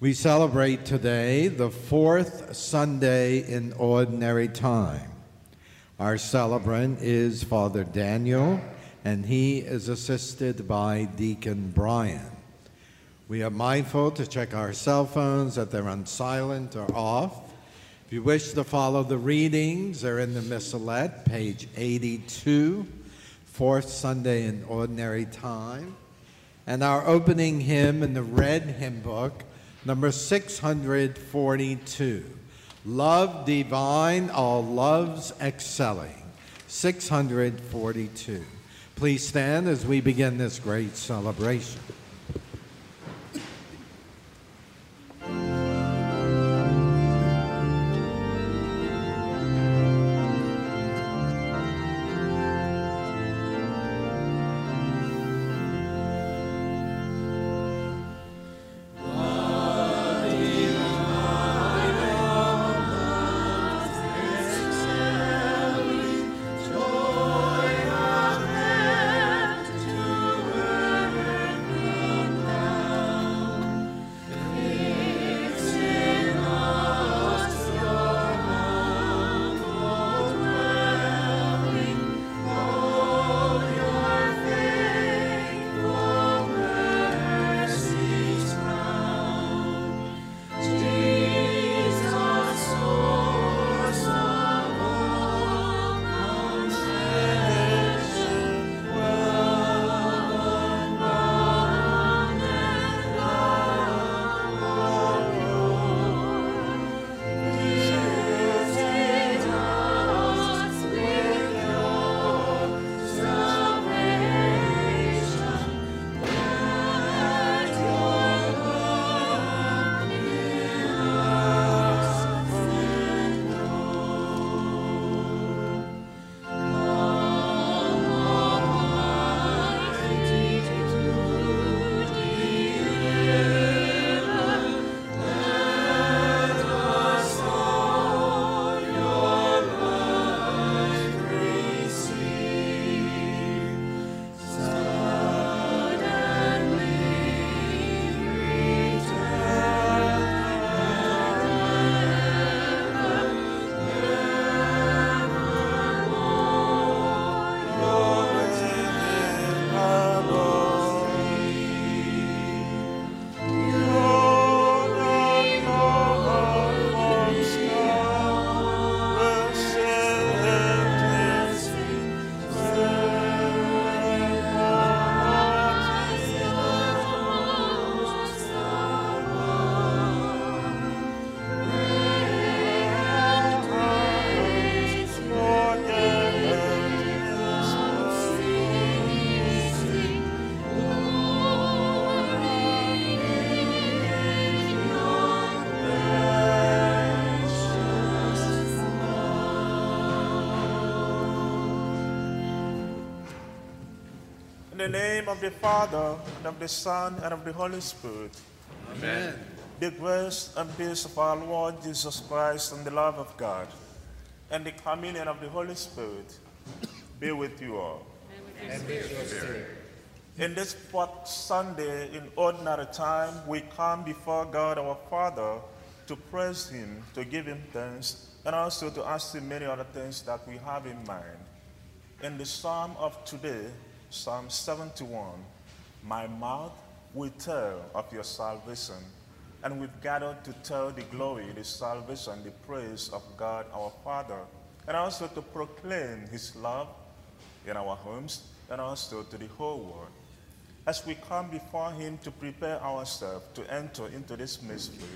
We celebrate today the fourth Sunday in Ordinary Time. Our celebrant is Father Daniel, and he is assisted by Deacon Brian. We are mindful to check our cell phones that they're on silent or off. If you wish to follow the readings, they're in the Missalette, page 82, fourth Sunday in Ordinary Time. And our opening hymn in the red hymn book, number 642. Love divine, all loves excelling. 642. Please stand as we begin this great celebration. The name of the Father, and of the Son, and of the Holy Spirit. Amen. The grace and peace of our Lord Jesus Christ and the love of God and the communion of the Holy Spirit be with you all. And with your spirit. In this fourth Sunday in ordinary time, we come before God our Father to praise Him, to give Him thanks, and also to ask Him many other things that we have in mind. In the psalm of today, Psalm 71, my mouth will tell of your salvation. And we've gathered to tell the glory, the salvation, the praise of God our Father, and also to proclaim His love in our homes and also to the whole world. As we come before Him to prepare ourselves to enter into this mystery,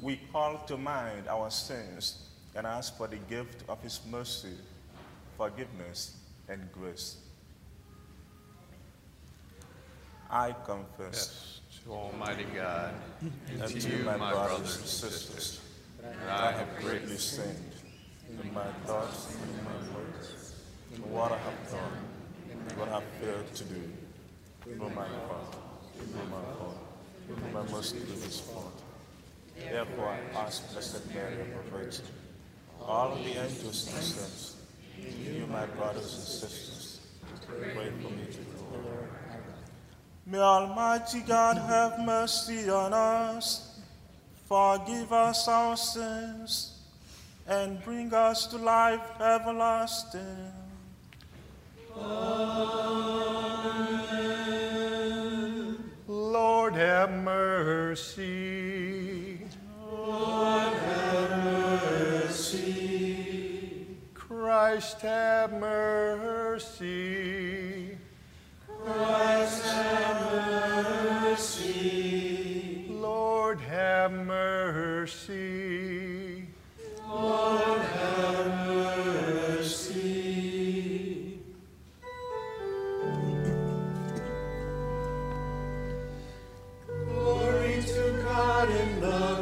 we call to mind our sins and ask for the gift of His mercy, forgiveness, and grace. I confess to Almighty God and to you, my brothers and sisters, that I have greatly sinned in my thoughts and in my words, in what I have done, and what I have failed to do, through my fault, through my fault, through my most grievous fault. Therefore, I ask Blessed Mary, ever Virgin, all of the angels and saints, and you, my brothers and sisters, pray for me to. May Almighty God have mercy on us, Forgive us our sins and bring us to life everlasting. Amen. Lord have mercy. Lord have mercy. Christ have mercy. Christ have mercy. Lord have mercy. Lord have mercy. Glory to God in the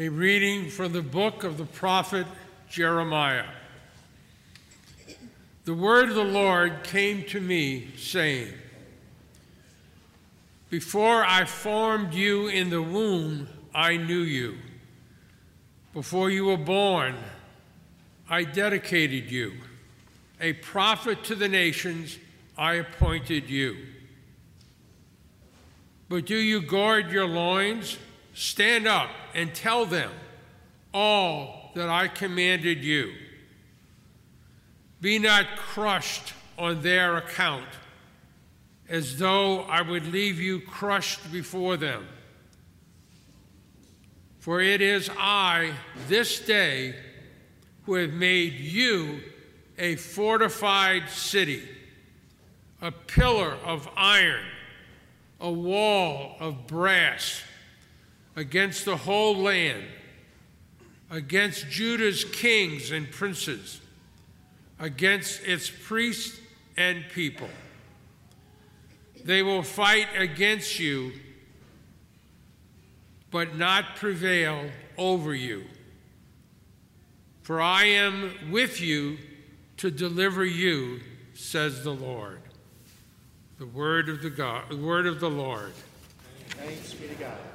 A reading from the book of the prophet Jeremiah. The word of the Lord came to me, saying, Before I formed you in the womb, I knew you. Before you were born, I dedicated you. A prophet to the nations, I appointed you. But do you guard your loins? Stand up and tell them all that I commanded you. Be not crushed on their account, as though I would leave you crushed before them. For it is I, this day, who have made you a fortified city, a pillar of iron, a wall of brass against the whole land, against Judah's kings and princes, against its priests and people. They will fight against you, but not prevail over you. For I am with you to deliver you, says the Lord. The word of the God, the word of the Lord. Thanks be to God.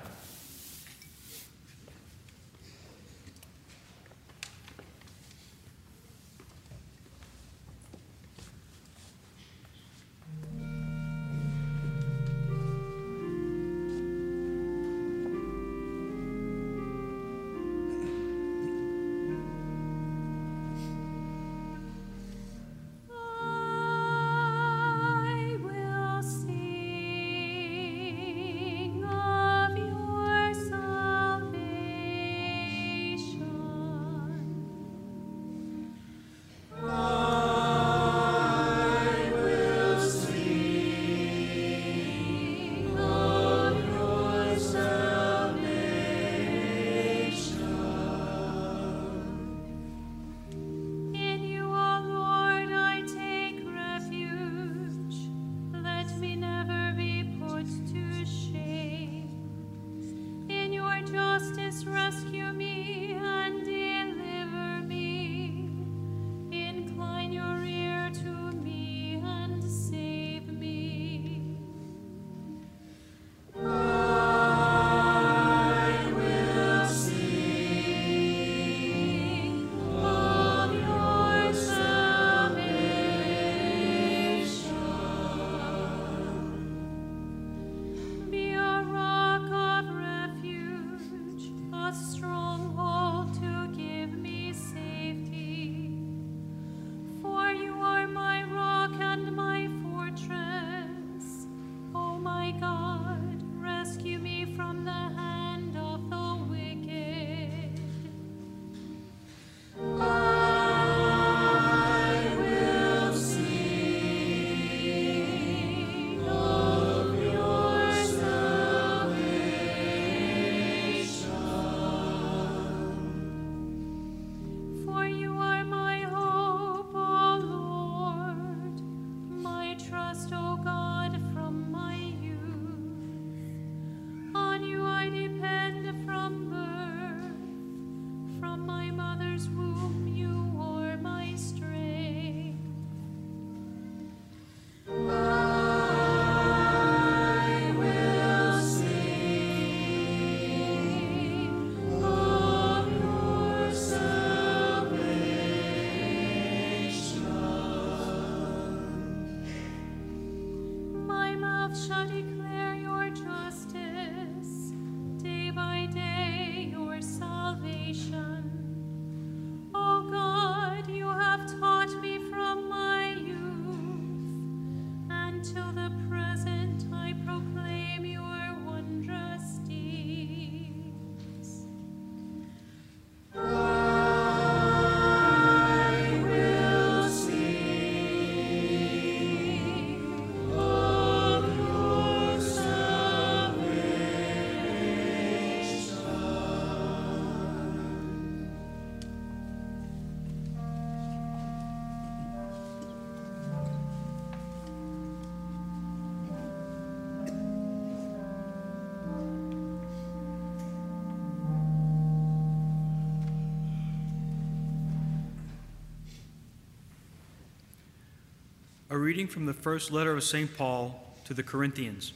Reading from the first letter of St. Paul to the Corinthians.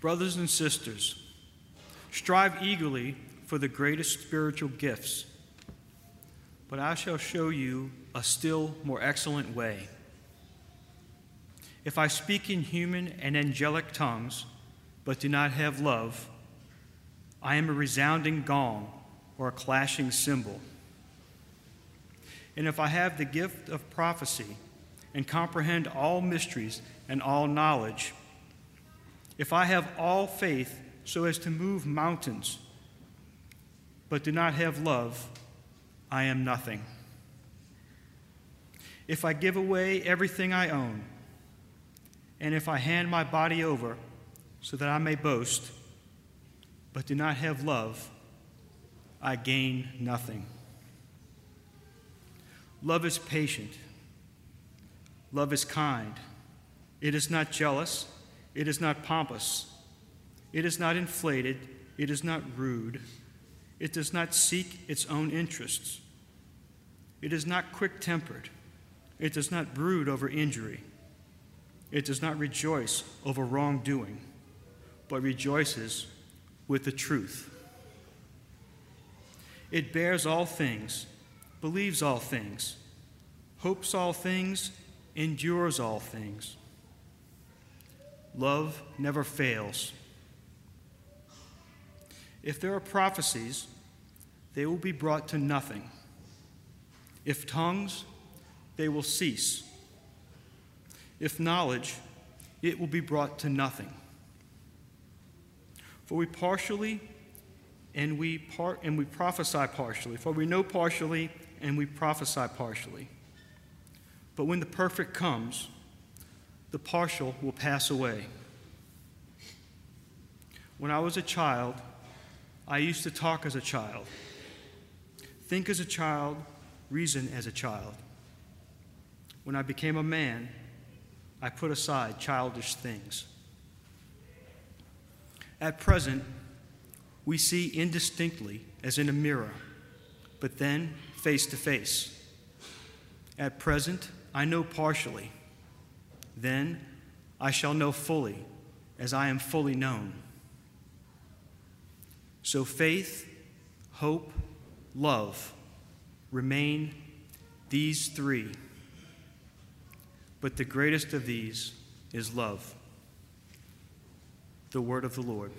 Brothers and sisters, strive eagerly for the greatest spiritual gifts, but I shall show you a still more excellent way. If I speak in human and angelic tongues, but do not have love, I am a resounding gong or a clashing cymbal. And if I have the gift of prophecy, and comprehend all mysteries and all knowledge, if I have all faith so as to move mountains, but do not have love, I am nothing. If I give away everything I own, and if I hand my body over so that I may boast, but do not have love, I gain nothing. Love is patient. Love is kind. It is not jealous. It is not pompous. It is not inflated. It is not rude. It does not seek its own interests. It is not quick tempered. It does not brood over injury. It does not rejoice over wrongdoing, but rejoices with the truth. It bears all things, believes all things, hopes all things, endures all things. Love never fails. If there are prophecies, they will be brought to nothing. If tongues, they will cease. If knowledge, it will be brought to nothing. For we partially and we part and we prophesy partially. For we know partially and we prophesy partially. But when the perfect comes, the partial will pass away. When I was a child, I used to talk as a child, think as a child, reason as a child. When I became a man, I put aside childish things. At present, we see indistinctly as in a mirror, but then face to face. At present, I know partially. Then I shall know fully as I am fully known. So faith, hope, love remain these three. But the greatest of these is love. The word of the Lord.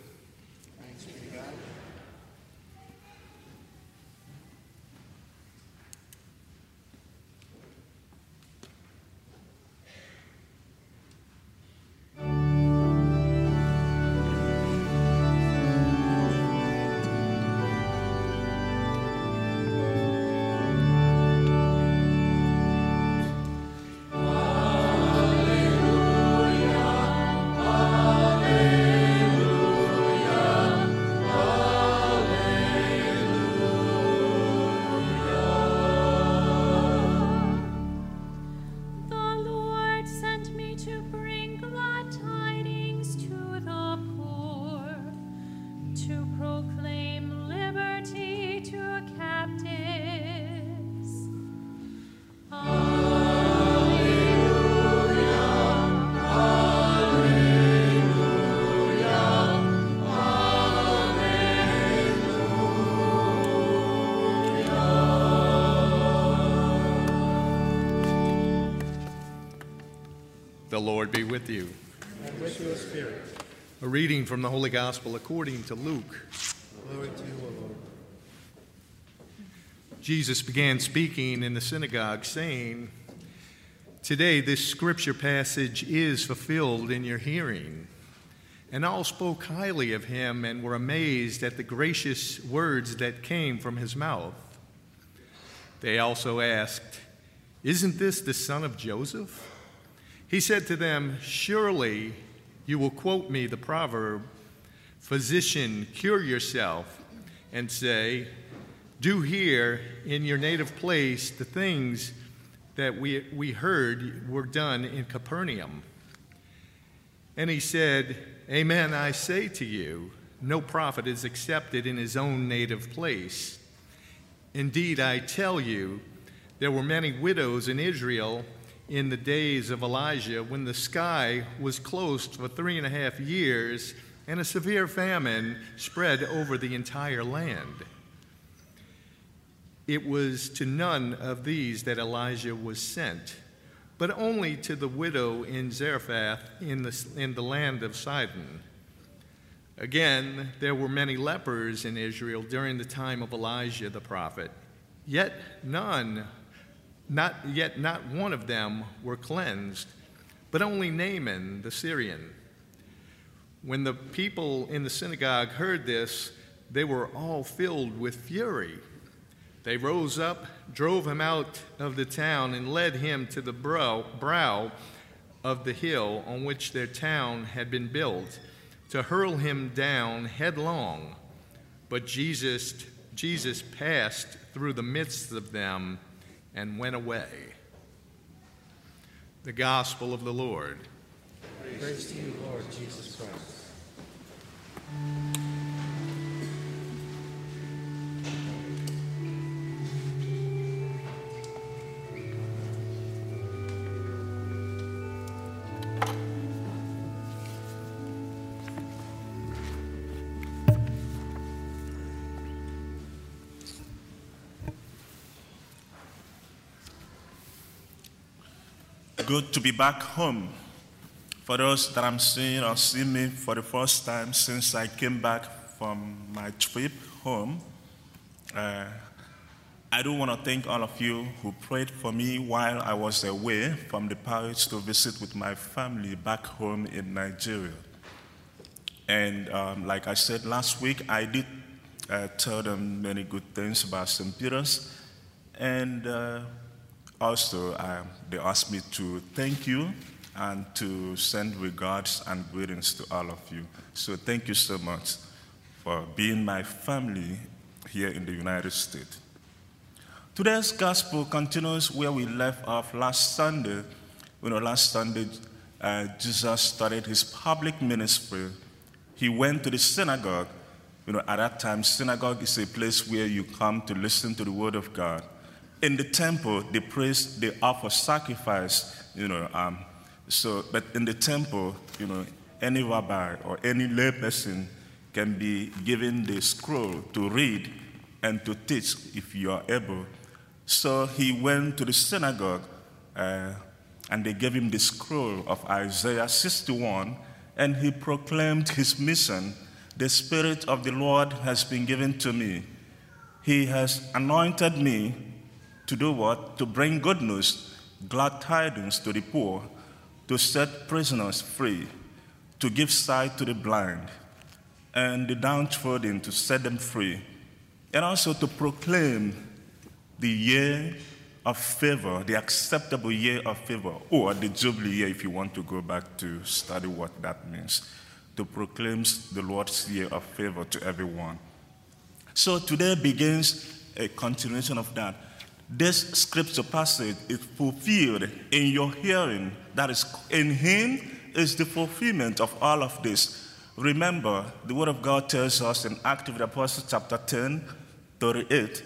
The Lord be with you. And with your spirit. A reading from the Holy Gospel according to Luke. Glory to you, O Lord. Jesus began speaking in the synagogue, saying, Today this scripture passage is fulfilled in your hearing. And all spoke highly of him and were amazed at the gracious words that came from his mouth. They also asked, Isn't this the son of Joseph? He said to them, Surely you will quote me the proverb, Physician, cure yourself, and say, Do here in your native place the things that we, we heard were done in Capernaum. And he said, Amen, I say to you, no prophet is accepted in his own native place. Indeed, I tell you, there were many widows in Israel in the days of Elijah when the sky was closed for three and a half years and a severe famine spread over the entire land. It was to none of these that Elijah was sent, but only to the widow in Zarephath in the, in the land of Sidon. Again, there were many lepers in Israel during the time of Elijah the prophet, yet none not yet not one of them were cleansed, but only Naaman the Syrian. When the people in the synagogue heard this, they were all filled with fury. They rose up, drove him out of the town, and led him to the brow, brow of the hill on which their town had been built, to hurl him down headlong. But Jesus, Jesus passed through the midst of them and went away. The Gospel of the Lord. Praise to you, Lord Jesus Christ. Good to be back home. For those that I'm seeing or see me for the first time since I came back from my trip home, uh, I do want to thank all of you who prayed for me while I was away from the parish to visit with my family back home in Nigeria. And um, like I said last week, I did uh, tell them many good things about St. Peter's. And uh, also, um, they asked me to thank you and to send regards and greetings to all of you. So, thank you so much for being my family here in the United States. Today's gospel continues where we left off last Sunday. You know, last Sunday, uh, Jesus started his public ministry. He went to the synagogue. You know, at that time, synagogue is a place where you come to listen to the word of God. In the temple, they praise, they offer sacrifice. You know, um, so, but in the temple, you know, any rabbi or any layperson can be given the scroll to read and to teach if you are able. So he went to the synagogue uh, and they gave him the scroll of Isaiah 61 and he proclaimed his mission The Spirit of the Lord has been given to me. He has anointed me to do what? To bring good news, glad tidings to the poor to set prisoners free, to give sight to the blind, and the downtrodden to set them free, and also to proclaim the year of favor, the acceptable year of favor, or the Jubilee year if you want to go back to study what that means, to proclaim the Lord's year of favor to everyone. So today begins a continuation of that. This scripture passage is fulfilled in your hearing. That is, in Him is the fulfillment of all of this. Remember, the Word of God tells us in Acts of the Apostles, chapter 10, 38,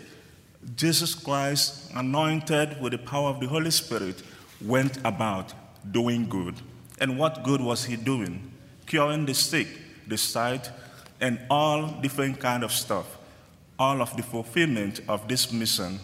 Jesus Christ, anointed with the power of the Holy Spirit, went about doing good. And what good was he doing? Curing the sick, the sight, and all different kind of stuff. All of the fulfillment of this mission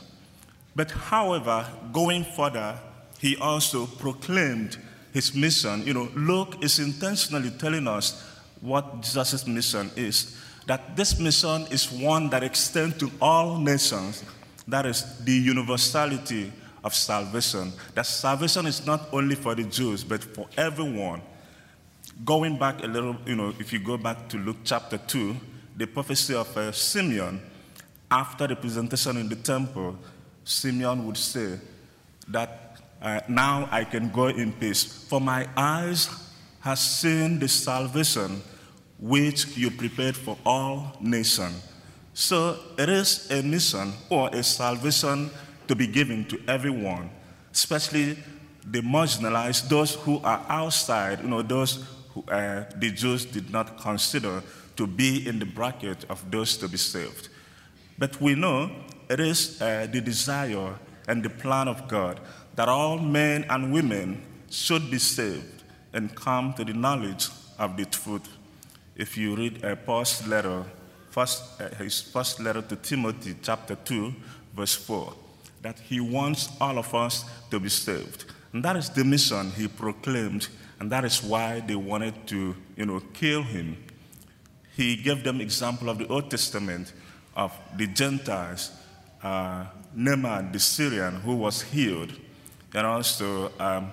but however, going further, he also proclaimed his mission. You know, Luke is intentionally telling us what Jesus' mission is. That this mission is one that extends to all nations. That is the universality of salvation. That salvation is not only for the Jews, but for everyone. Going back a little, you know, if you go back to Luke chapter 2, the prophecy of uh, Simeon after the presentation in the temple, Simeon would say that uh, now I can go in peace, for my eyes has seen the salvation which you prepared for all nations. So it is a mission or a salvation to be given to everyone, especially the marginalized, those who are outside, you know, those who uh, the Jews did not consider to be in the bracket of those to be saved. But we know it is uh, the desire and the plan of God that all men and women should be saved and come to the knowledge of the truth. If you read uh, Paul's letter, first, uh, his first letter to Timothy, chapter 2, verse 4, that he wants all of us to be saved. And that is the mission he proclaimed, and that is why they wanted to, you know, kill him. He gave them example of the Old Testament of the Gentiles uh, Naaman, the Syrian, who was healed, and also um,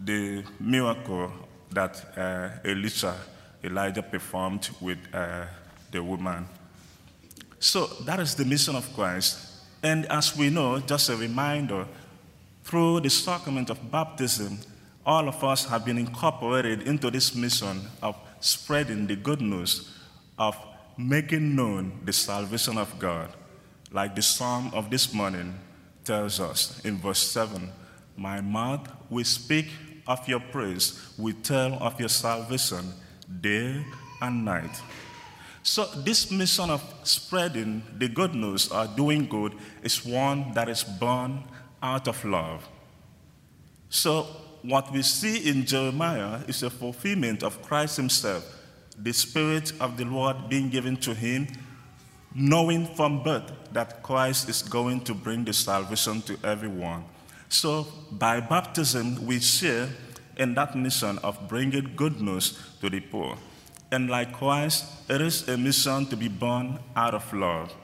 the miracle that uh, Elisha, Elijah performed with uh, the woman. So that is the mission of Christ. And as we know, just a reminder, through the sacrament of baptism, all of us have been incorporated into this mission of spreading the good news, of making known the salvation of God like the psalm of this morning tells us in verse 7 My mouth will speak of your praise, will tell of your salvation day and night. So, this mission of spreading the good news or doing good is one that is born out of love. So, what we see in Jeremiah is a fulfillment of Christ Himself, the Spirit of the Lord being given to Him knowing from birth that Christ is going to bring the salvation to everyone. So, by baptism, we share in that mission of bringing good news to the poor. And likewise, it is a mission to be born out of love.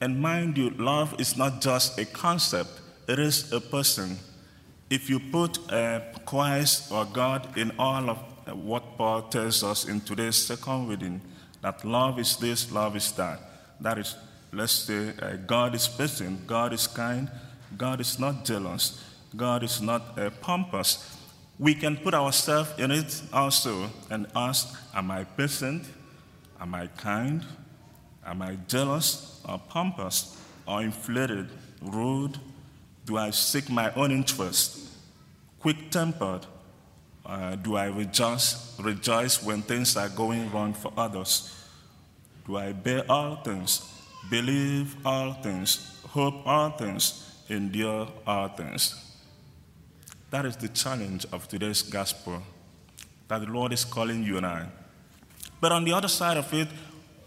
And mind you, love is not just a concept, it is a person. If you put uh, Christ or God in all of what Paul tells us in today's second reading, that love is this, love is that. That is, let's say, uh, God is patient, God is kind, God is not jealous, God is not uh, pompous. We can put ourselves in it also and ask, Am I patient? Am I kind? Am I jealous or pompous or inflated, rude? Do I seek my own interest? Quick tempered? Uh, do I rejoice, rejoice when things are going wrong for others? Do I bear all things, believe all things, hope all things, endure all things? That is the challenge of today's gospel that the Lord is calling you and I. But on the other side of it,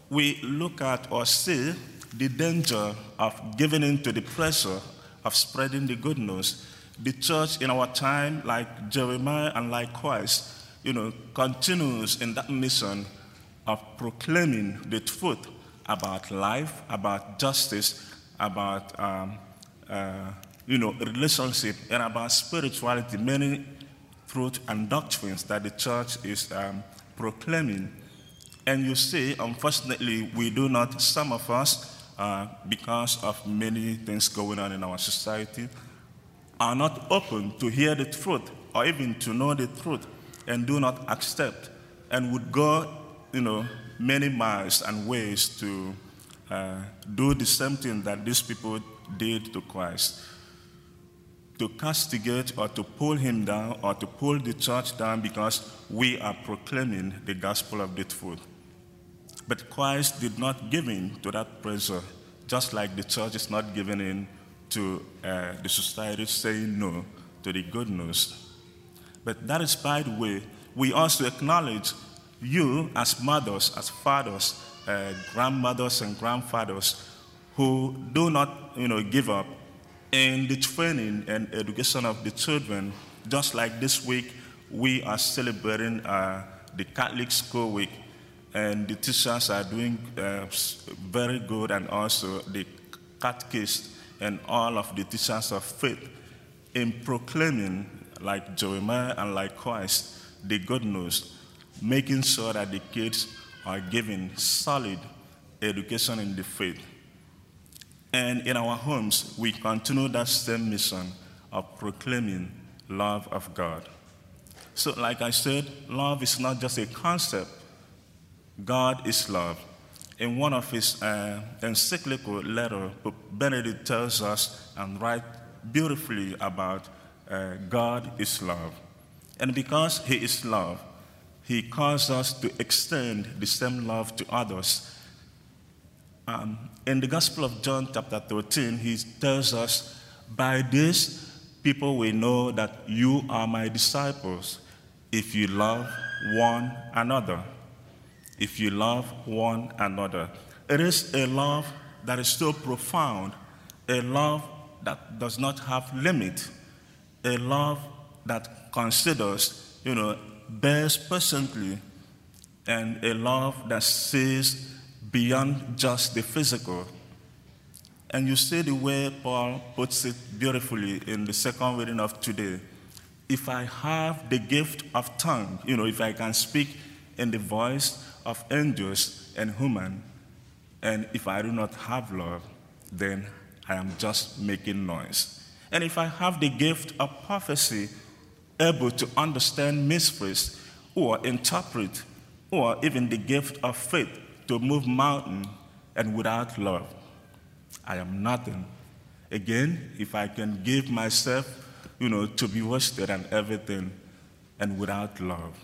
we look at or see the danger of giving in to the pressure of spreading the good news. The church in our time, like Jeremiah and likewise, you know, continues in that mission of proclaiming the truth about life, about justice, about um, uh, you know, relationship, and about spirituality, many truths and doctrines that the church is um, proclaiming. And you see, unfortunately, we do not, some of us, uh, because of many things going on in our society, are not open to hear the truth or even to know the truth and do not accept and would go, you know, many miles and ways to uh, do the same thing that these people did to Christ to castigate or to pull him down or to pull the church down because we are proclaiming the gospel of the truth. But Christ did not give in to that pressure, just like the church is not giving in to uh, the society saying no to the good news. But that is, by the way, we also acknowledge you as mothers, as fathers, uh, grandmothers, and grandfathers who do not, you know, give up in the training and education of the children, just like this week, we are celebrating uh, the Catholic School Week, and the teachers are doing uh, very good, and also the catechists and all of the teachers of faith in proclaiming, like Jeremiah and like Christ, the good news, making sure that the kids are given solid education in the faith. And in our homes, we continue that same mission of proclaiming love of God. So, like I said, love is not just a concept. God is love. In one of his uh, encyclical letter, Benedict tells us and writes beautifully about uh, God is love. And because he is love, he calls us to extend the same love to others um, in the Gospel of John, chapter 13, he tells us, By this people will know that you are my disciples if you love one another. If you love one another. It is a love that is so profound, a love that does not have limit, a love that considers, you know, bears patiently, and a love that sees beyond just the physical. And you see the way Paul puts it beautifully in the second reading of today. If I have the gift of tongue, you know, if I can speak in the voice of angels and human, and if I do not have love, then I am just making noise. And if I have the gift of prophecy, able to understand mysteries or interpret, or even the gift of faith, to move mountain and without love, I am nothing. Again, if I can give myself, you know, to be wasted and everything, and without love,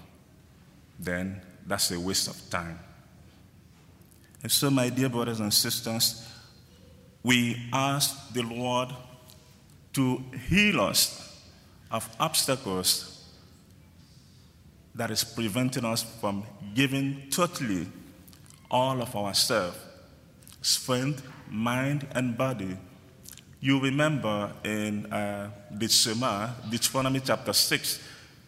then that's a waste of time. And so, my dear brothers and sisters, we ask the Lord to heal us of obstacles that is preventing us from giving totally all of ourselves, strength, mind, and body, You remember in uh, Deuteronomy chapter 6,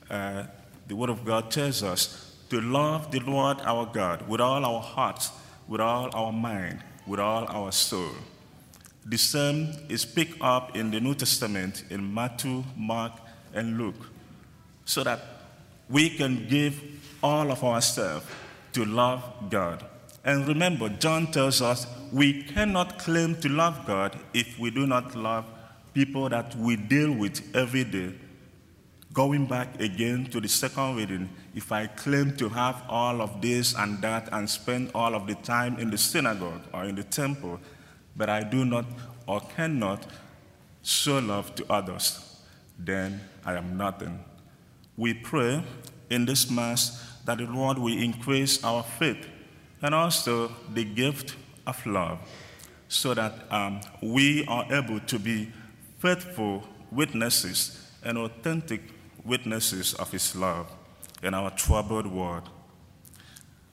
uh, the Word of God tells us to love the Lord our God with all our hearts, with all our mind, with all our soul. The same is picked up in the New Testament in Matthew, Mark, and Luke, so that we can give all of ourselves to love God. And remember, John tells us we cannot claim to love God if we do not love people that we deal with every day. Going back again to the second reading, if I claim to have all of this and that and spend all of the time in the synagogue or in the temple, but I do not or cannot show love to others, then I am nothing. We pray in this Mass that the Lord will increase our faith and also the gift of love so that um, we are able to be faithful witnesses and authentic witnesses of His love in our troubled world.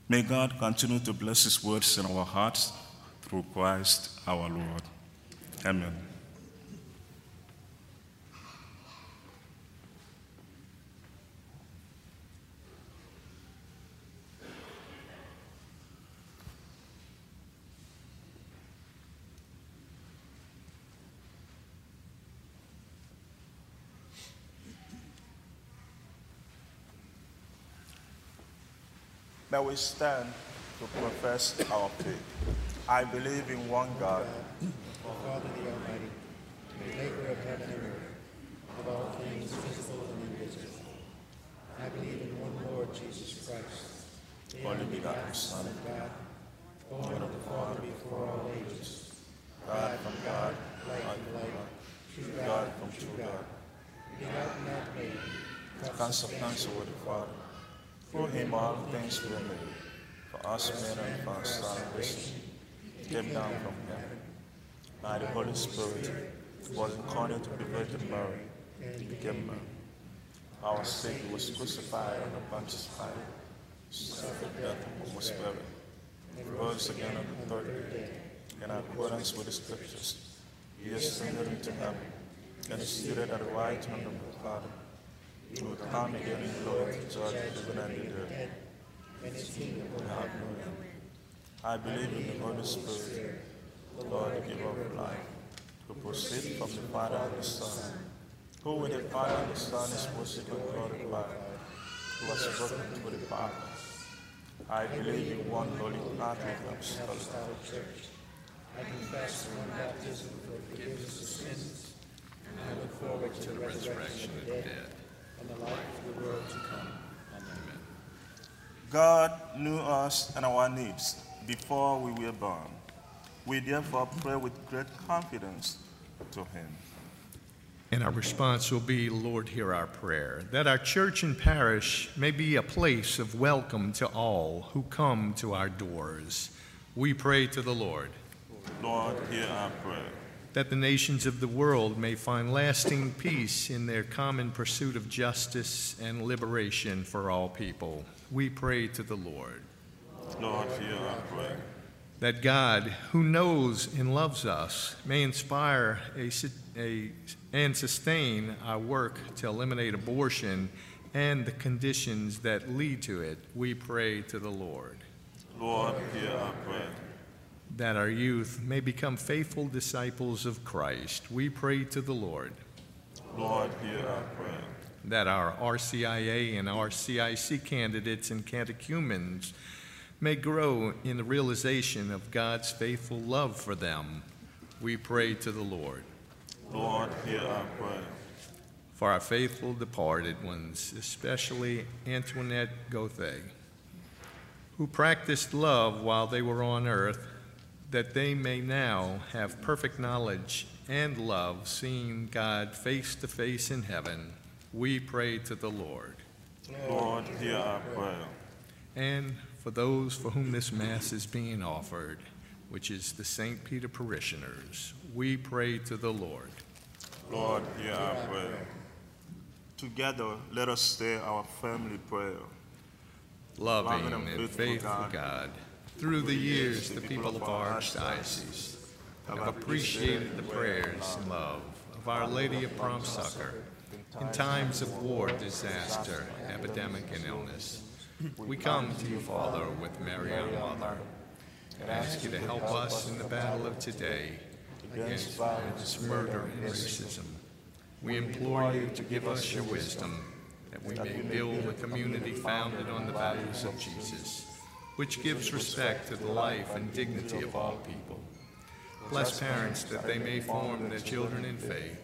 May God continue to bless His words in our hearts through Christ our Lord. Amen. May we stand to profess our faith. I believe in one God, Father the Almighty, maker of heaven and earth, of all things visible and invisible. I believe in one Lord Jesus Christ, the only begotten Son of God, born of the Father before all ages, God from God, light from light, true God from true God, begotten not made, consubstantial with the Father. Through him all things were made. For us men and for our salvation, came down from heaven. By the Holy Spirit, was incarnate of the Virgin Mary, and became man. Our Savior was crucified on the Pontius Pilate, suffered death and was buried, rose again on the third day. In accordance with the Scriptures, he ascended into heaven, and is seated at the right hand of the Father. And the. I believe in the Holy Spirit, the Lord, the giver of life, who proceeds from the Father and the Son, who with the Father and the Son is worshipped and glorified, who has spoken to the Father. I believe in one holy Catholic apostolic church. I confess one baptism for forgiveness of sins, and I look forward to the resurrection of the dead and the life of the world to come. Amen. God knew us and our needs before we were born. We therefore pray with great confidence to Him. And our response will be, Lord, hear our prayer, that our church and parish may be a place of welcome to all who come to our doors. We pray to the Lord. Lord, hear our prayer. That the nations of the world may find lasting peace in their common pursuit of justice and liberation for all people. We pray to the Lord. Lord, hear our prayer. That God, who knows and loves us, may inspire a, a, and sustain our work to eliminate abortion and the conditions that lead to it. We pray to the Lord. Lord, hear our prayer. That our youth may become faithful disciples of Christ. We pray to the Lord. Lord, hear our prayer. that our RCIA and RCIC candidates and catechumens may grow in the realization of God's faithful love for them. We pray to the Lord. Lord, hear our prayer. For our faithful departed ones, especially Antoinette Gauthier, who practiced love while they were on earth, that they may now have perfect knowledge and love, seeing God face to face in heaven. We pray to the Lord. Lord, hear our prayer. And for those for whom this Mass is being offered, which is the St. Peter parishioners, we pray to the Lord. Lord, hear our prayer. Together, let us say our family prayer. Loving Loving and faithful God, God, through the years, the people of our archdiocese have appreciated the prayers and love of Our Lady of Prompt Succor in times of war, disaster, epidemic, and illness. We come to you, Father, with Mary our Mother, and ask you to help us in the battle of today against violence, murder, and racism. We implore you to give us your wisdom that we may build a community founded on the values of Jesus, which gives respect to the life and dignity of all people. Bless parents that they may form their children in faith.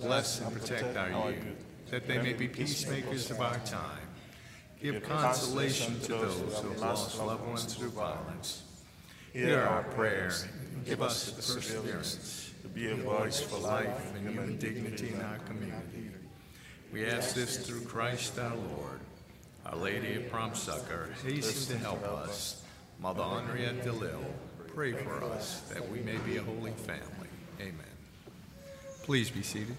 Bless and protect our youth, that they may be peacemakers of our time. Give consolation to those who have lost loved ones through violence. Hear our prayer and give us the perseverance to be a voice for life and human dignity in our community. We ask this through Christ our Lord. Our Lady of Prompt Succor, hasten to help us. Mother Henriette DeLille, pray for us that we may be a holy family. Amen. Please be seated.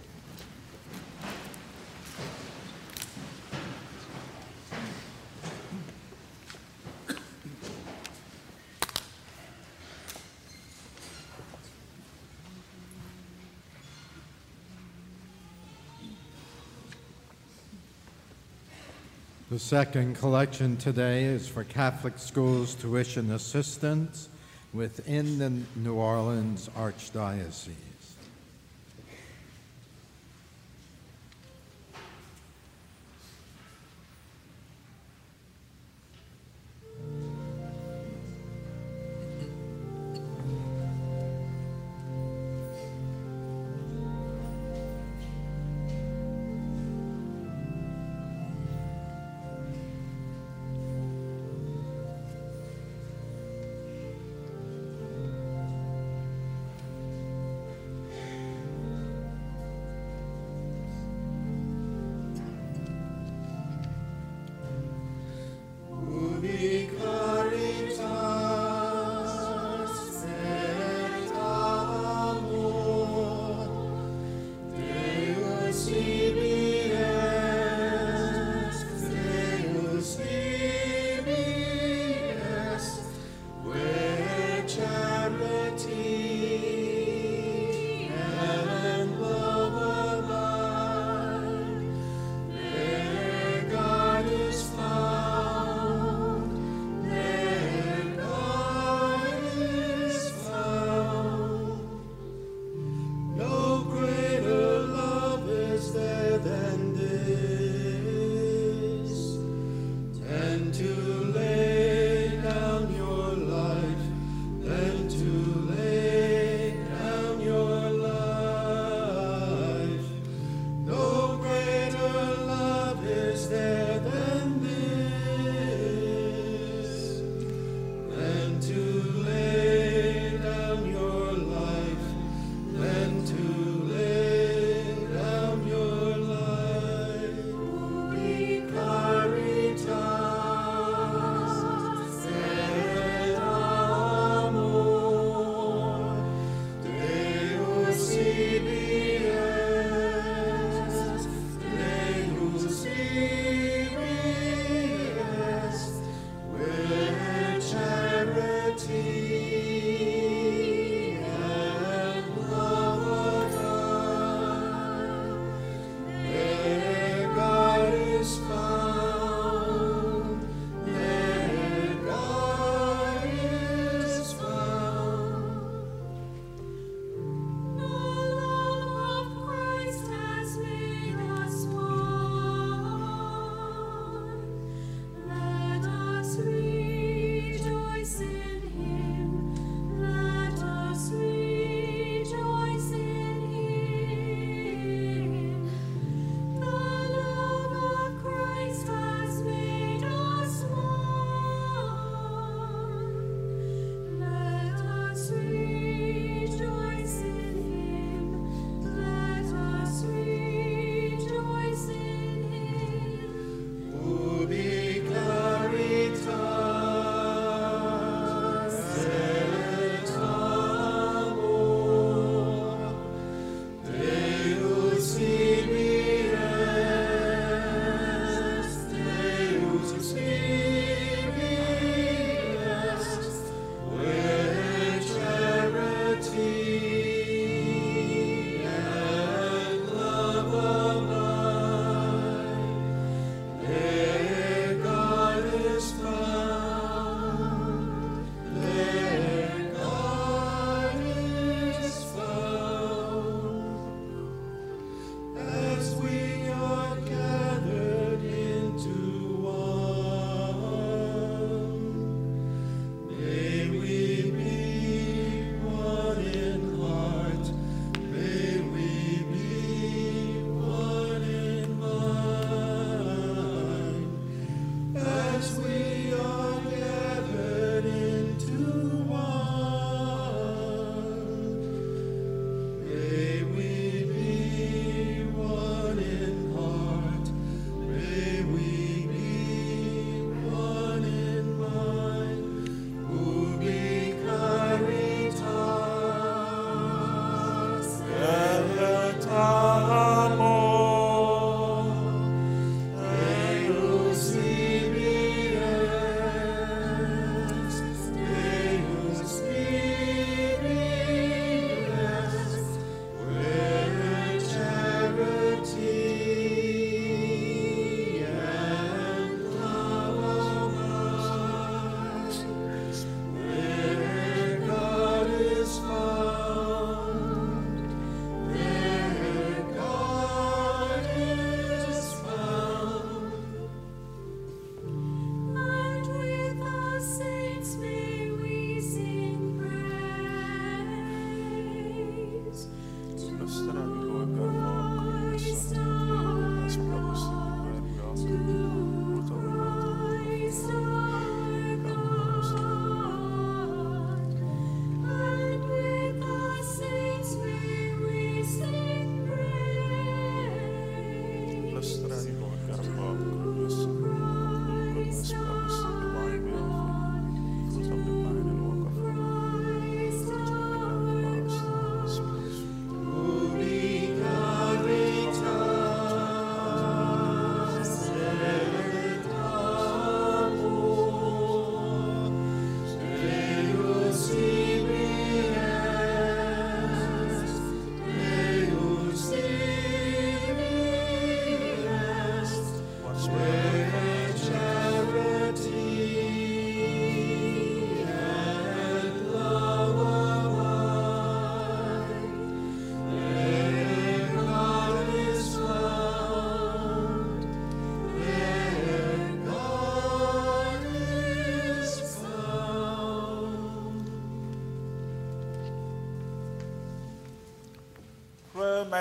The second collection today is for Catholic schools tuition assistance within the New Orleans Archdiocese.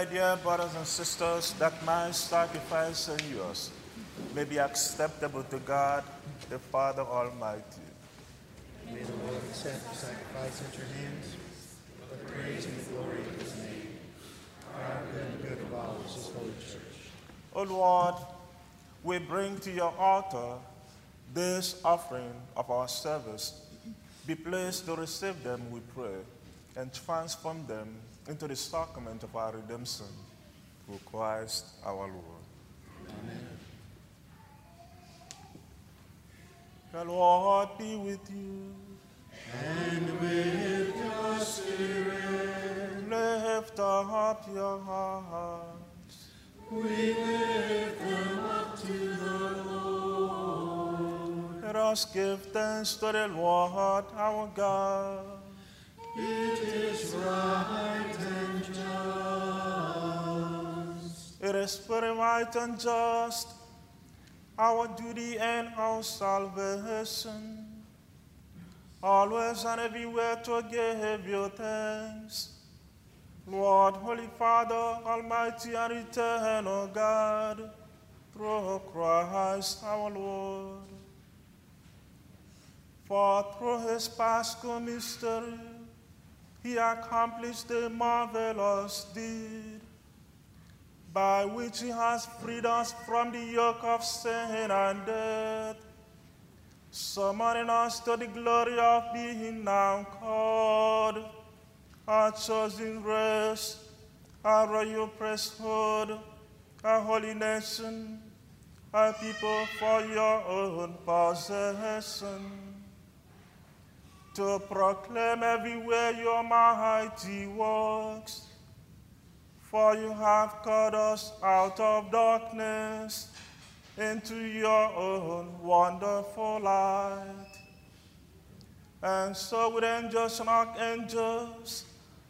Dear brothers and sisters, that my sacrifice and yours may be acceptable to God, the Father Almighty. May the Lord accept the sacrifice at your hands for the praise and the glory of his name, our good and the good of all his holy church. O Lord, we bring to your altar this offering of our service. Be pleased to receive them, we pray, and transform them into the sacrament of our redemption through Christ our Lord. Amen. The Lord be with you. And with your spirit, Lift up your hearts. we lift them up to the Lord. Let us give thanks to the Lord our God. Just. It is right and just, our duty and our salvation, always and everywhere to give you thanks. Lord, Holy Father, Almighty and Eternal God, through Christ our Lord. For through his paschal mystery, he accomplished a marvelous deed by which he has freed us from the yoke of sin and death, summoning us to the glory of being now called our chosen race, our royal priesthood, a holy nation, a people for your own possession, to proclaim everywhere your mighty works. For you have called us out of darkness into your own wonderful light. And so with angels and archangels,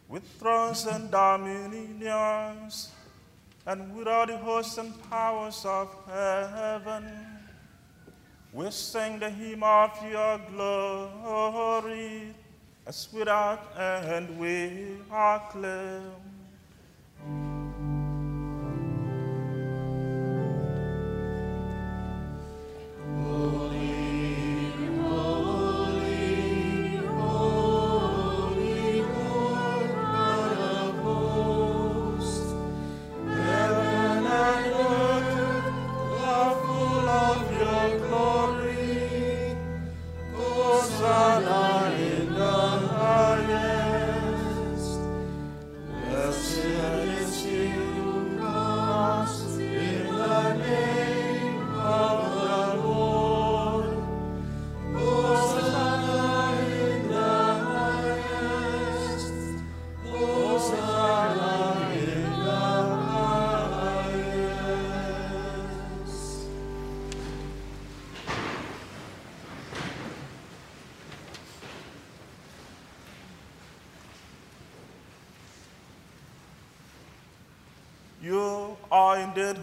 with thrones and dominions, and with all the hosts and powers of heaven, we sing the hymn of your glory, as without end we acclaim. Heaven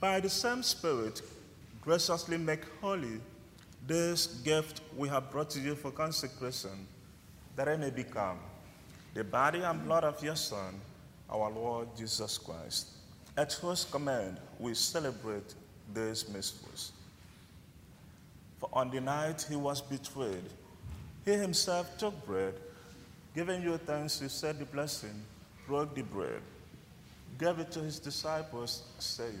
by the same Spirit, graciously make holy this gift we have brought to you for consecration, that it may become the body and blood of your Son, our Lord Jesus Christ, at whose command we celebrate these mysteries. For on the night he was betrayed, he himself took bread, giving you thanks, he said the blessing, broke the bread, gave it to his disciples, saying,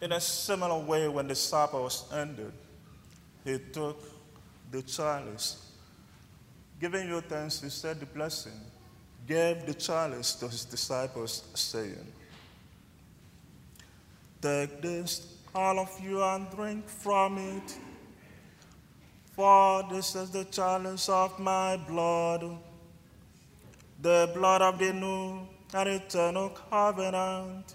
In a similar way, when the supper was ended, he took the chalice. Giving you thanks, he said the blessing, gave the chalice to his disciples, saying, Take this, all of you, and drink from it. For this is the chalice of my blood, the blood of the new and eternal covenant,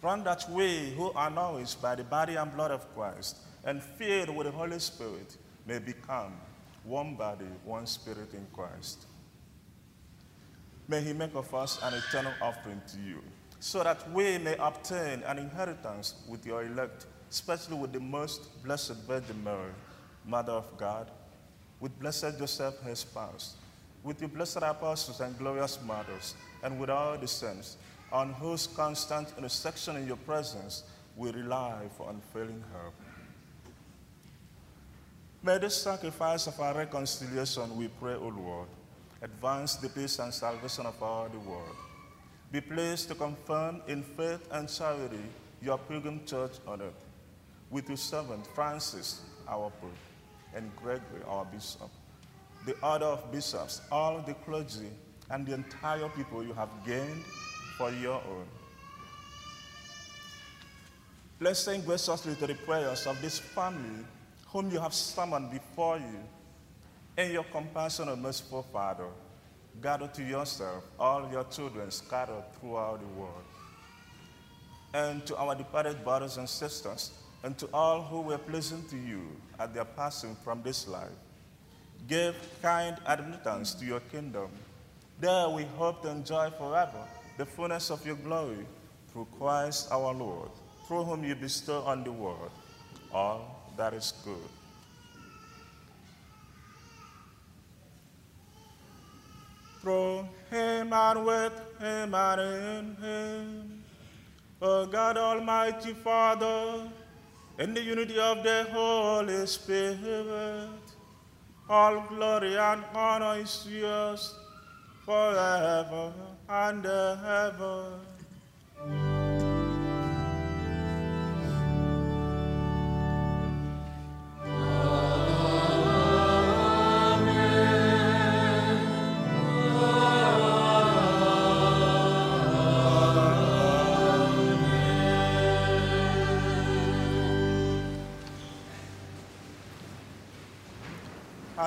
Grant that we who are nourished by the body and blood of Christ and filled with the Holy Spirit may become one body, one spirit in Christ. May He make of us an eternal offering to you, so that we may obtain an inheritance with your elect, especially with the most blessed Virgin Mary, Mother of God, with blessed Joseph, her spouse, with the blessed apostles and glorious martyrs, and with all the saints, on whose constant intercession in your presence we rely for unfailing help. May this sacrifice of our reconciliation, we pray, O Lord, advance the peace and salvation of all the world. Be pleased to confirm in faith and charity your pilgrim church on earth, with your servant Francis, our Pope, and Gregory, our Bishop, the order of bishops, all the clergy, and the entire people you have gained for your own. Graciously to the prayers of this family whom you have summoned before you. In your compassion, O merciful Father, gather to yourself all your children scattered throughout the world. And to our departed brothers and sisters, and to all who were pleasing to you at their passing from this life, give kind admittance to your kingdom. There we hope to enjoy forever the fullness of your glory through Christ our Lord, through whom you bestow on the world all that is good. Through him and with him and in him, O God Almighty Father, in the unity of the Holy Spirit, all glory and honor is yours forever and ever.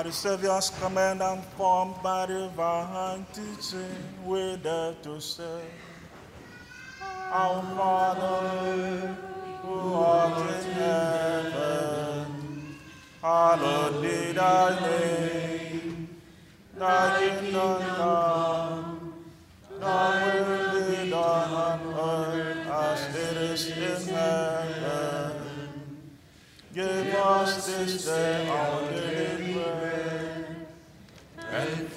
At the Savior's command and formed by divine teaching, we dare to say, Our Father, who art in heaven, hallowed be thy name. Thy kingdom come, thy will be done on earth as it is in heaven. Give us this day our daily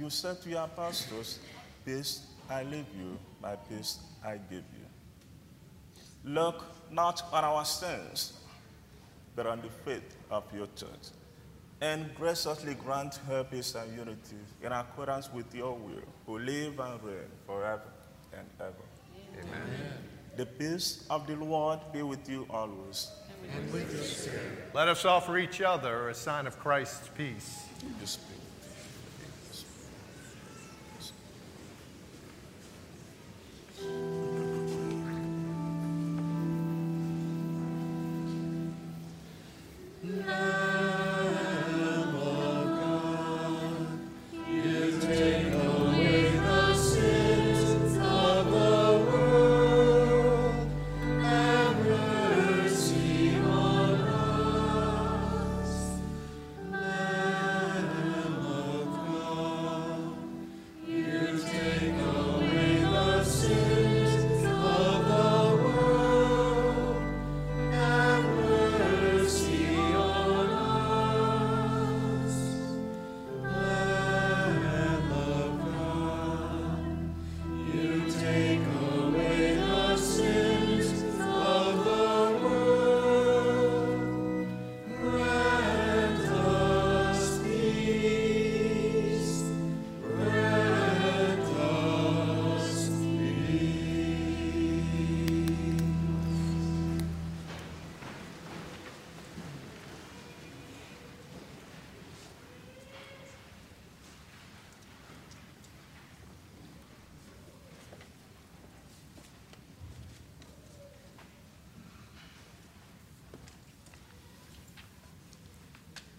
you said to your pastors, Peace I leave you, my peace I give you. Look not on our sins, but on the faith of your church, and graciously grant her peace and unity in accordance with your will, who live and reign forever and ever. Amen. The peace of the Lord be with you always. With Let us offer each other a sign of Christ's peace. This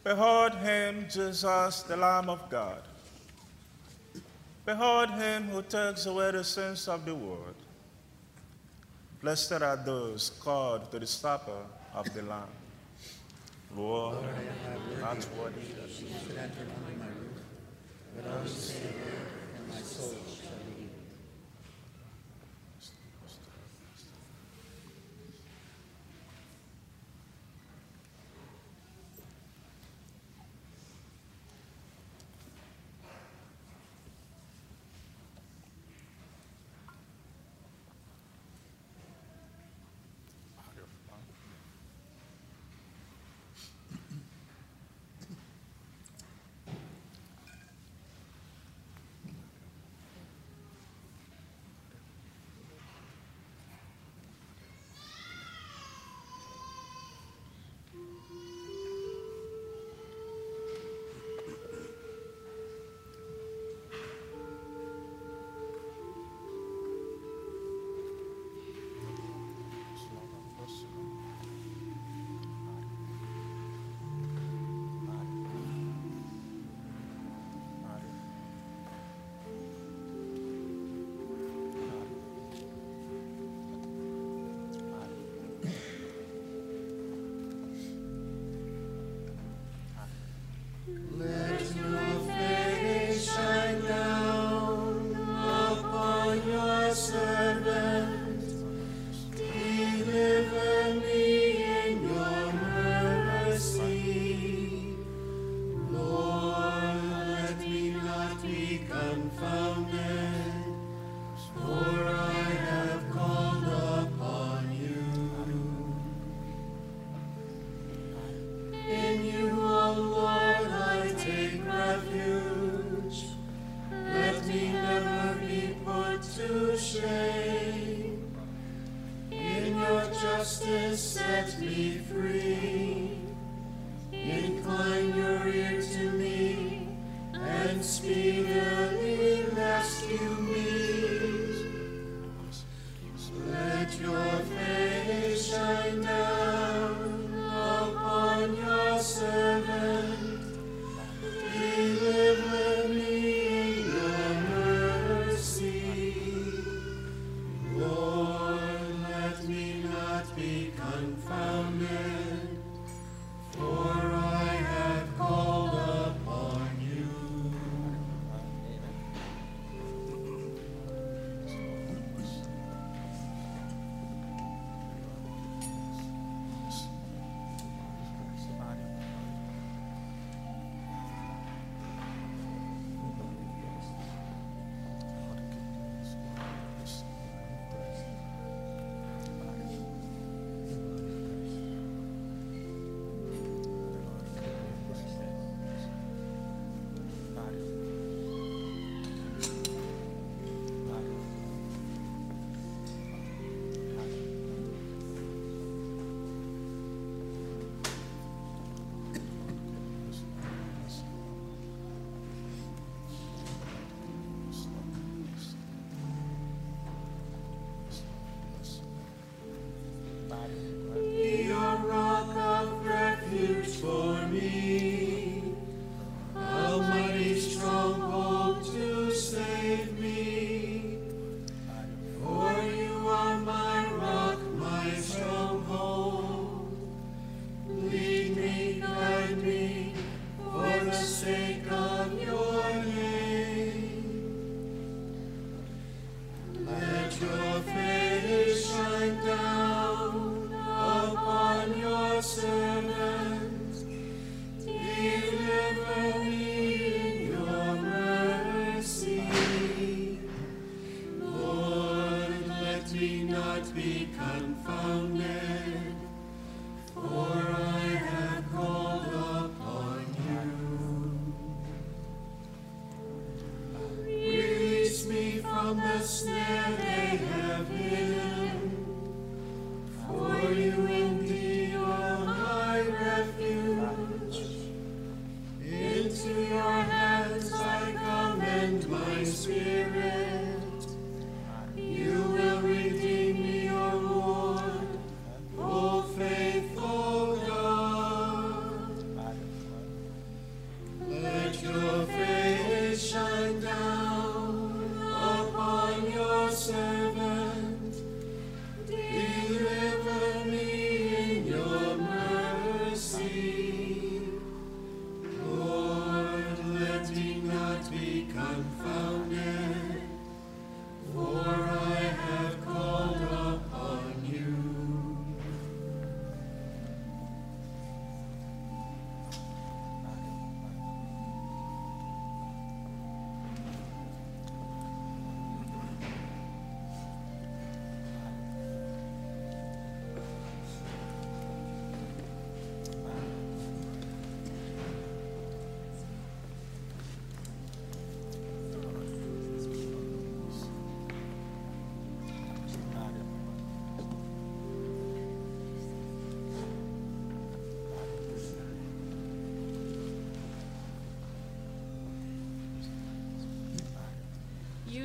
Behold him, Jesus, the Lamb of God. Behold him who takes away the sins of the world. Blessed are those called to the supper of the Lamb. Lord, not worthy that you should enter under my roof, but only say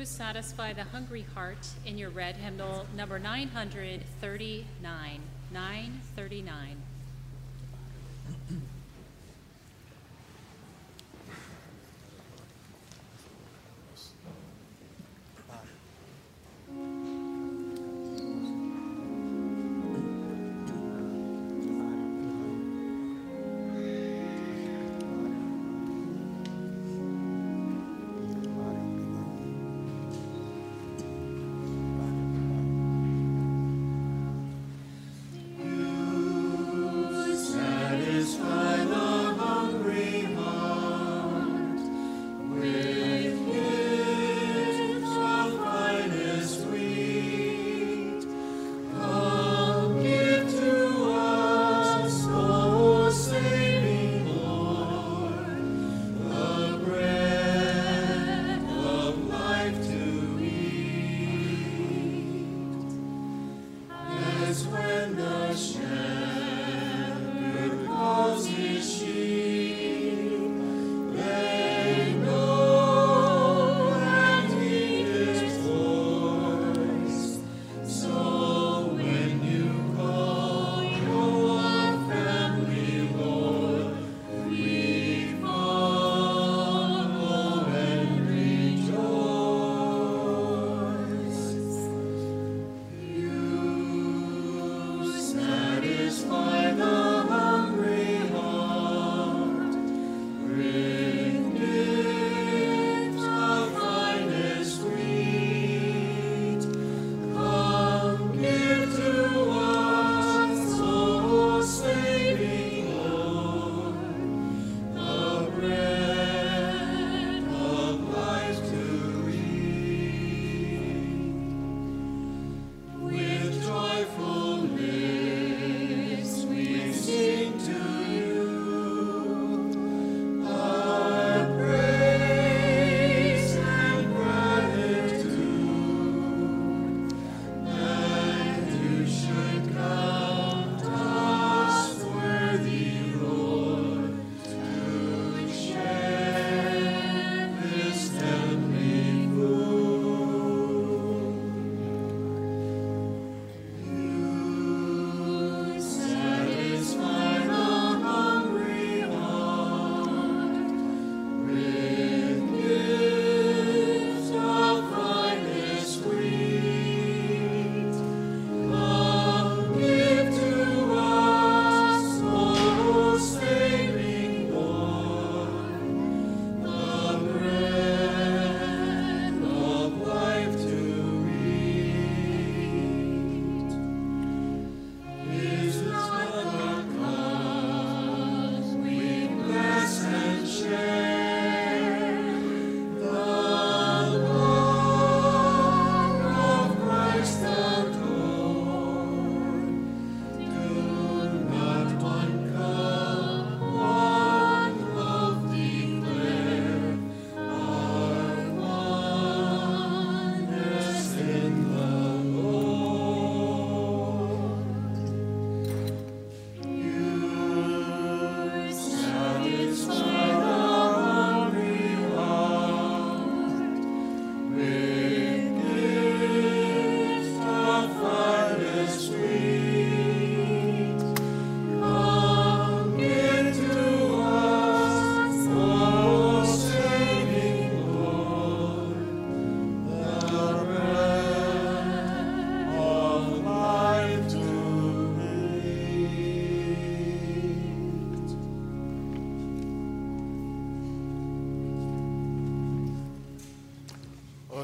satisfy the hungry heart in your red hymnal number 939. 939.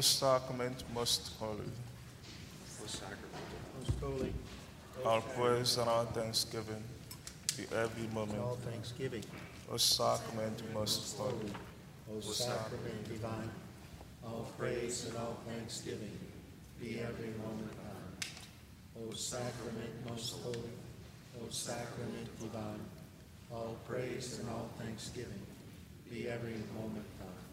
O sacrament most holy, Most holy, all praise and all thanksgiving be every moment. all thanksgiving, O sacrament most holy, O sacrament divine, all praise and all thanksgiving be every moment thine. O sacrament most holy, O sacrament divine, all praise and all thanksgiving be every moment thine.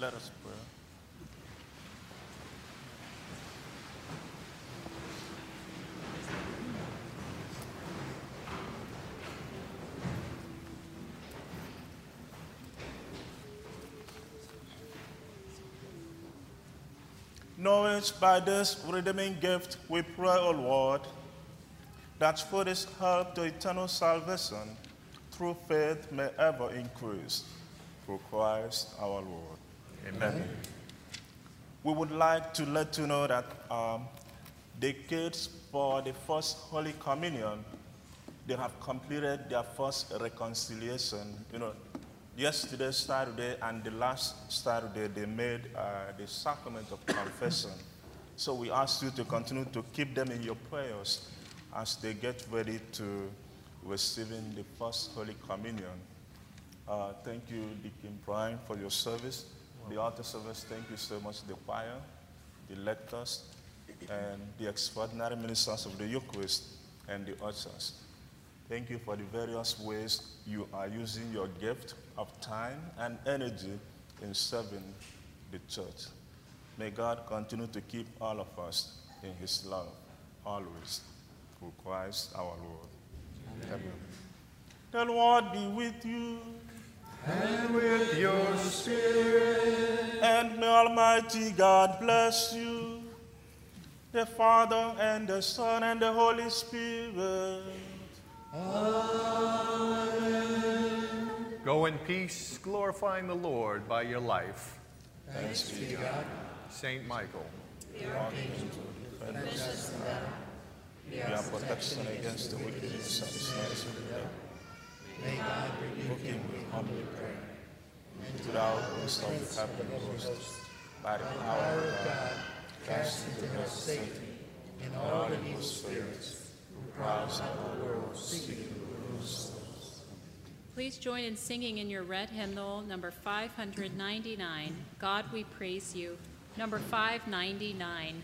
Let us pray. Knowing by this redeeming gift, we pray, O Lord, that for this help to eternal salvation, through faith may ever increase. Through Christ our Lord. Amen. We would like to let you know that um, the kids for the first Holy Communion, they have completed their first reconciliation. You know, yesterday, Saturday, and the last Saturday, they made uh, the sacrament of confession. So we ask you to continue to keep them in your prayers as they get ready to receiving the first Holy Communion. Uh, thank you, Deacon Brian, for your service. The altar service, thank you so much, the choir, the lectors, and the extraordinary ministers of the Eucharist and the ushers. Thank you for the various ways you are using your gift of time and energy in serving the church. May God continue to keep all of us in His love, always, through Christ our Lord. Amen. The Lord be with you. And with your spirit. And may Almighty God bless you, the Father and the Son and the Holy Spirit. Amen. Go in peace, glorifying the Lord by your life. Thanks be to God. Saint Michael. Be our protection against the wickedness and snares of the devil. May God rebuke Him we humbly pray. To thou host of the heavenly host, by the power of God, cast into hell Satan and all the evil spirits who prowl about the world seeking to lose. Please join in singing in your red hymnal, number 599, God We Praise You, number 599.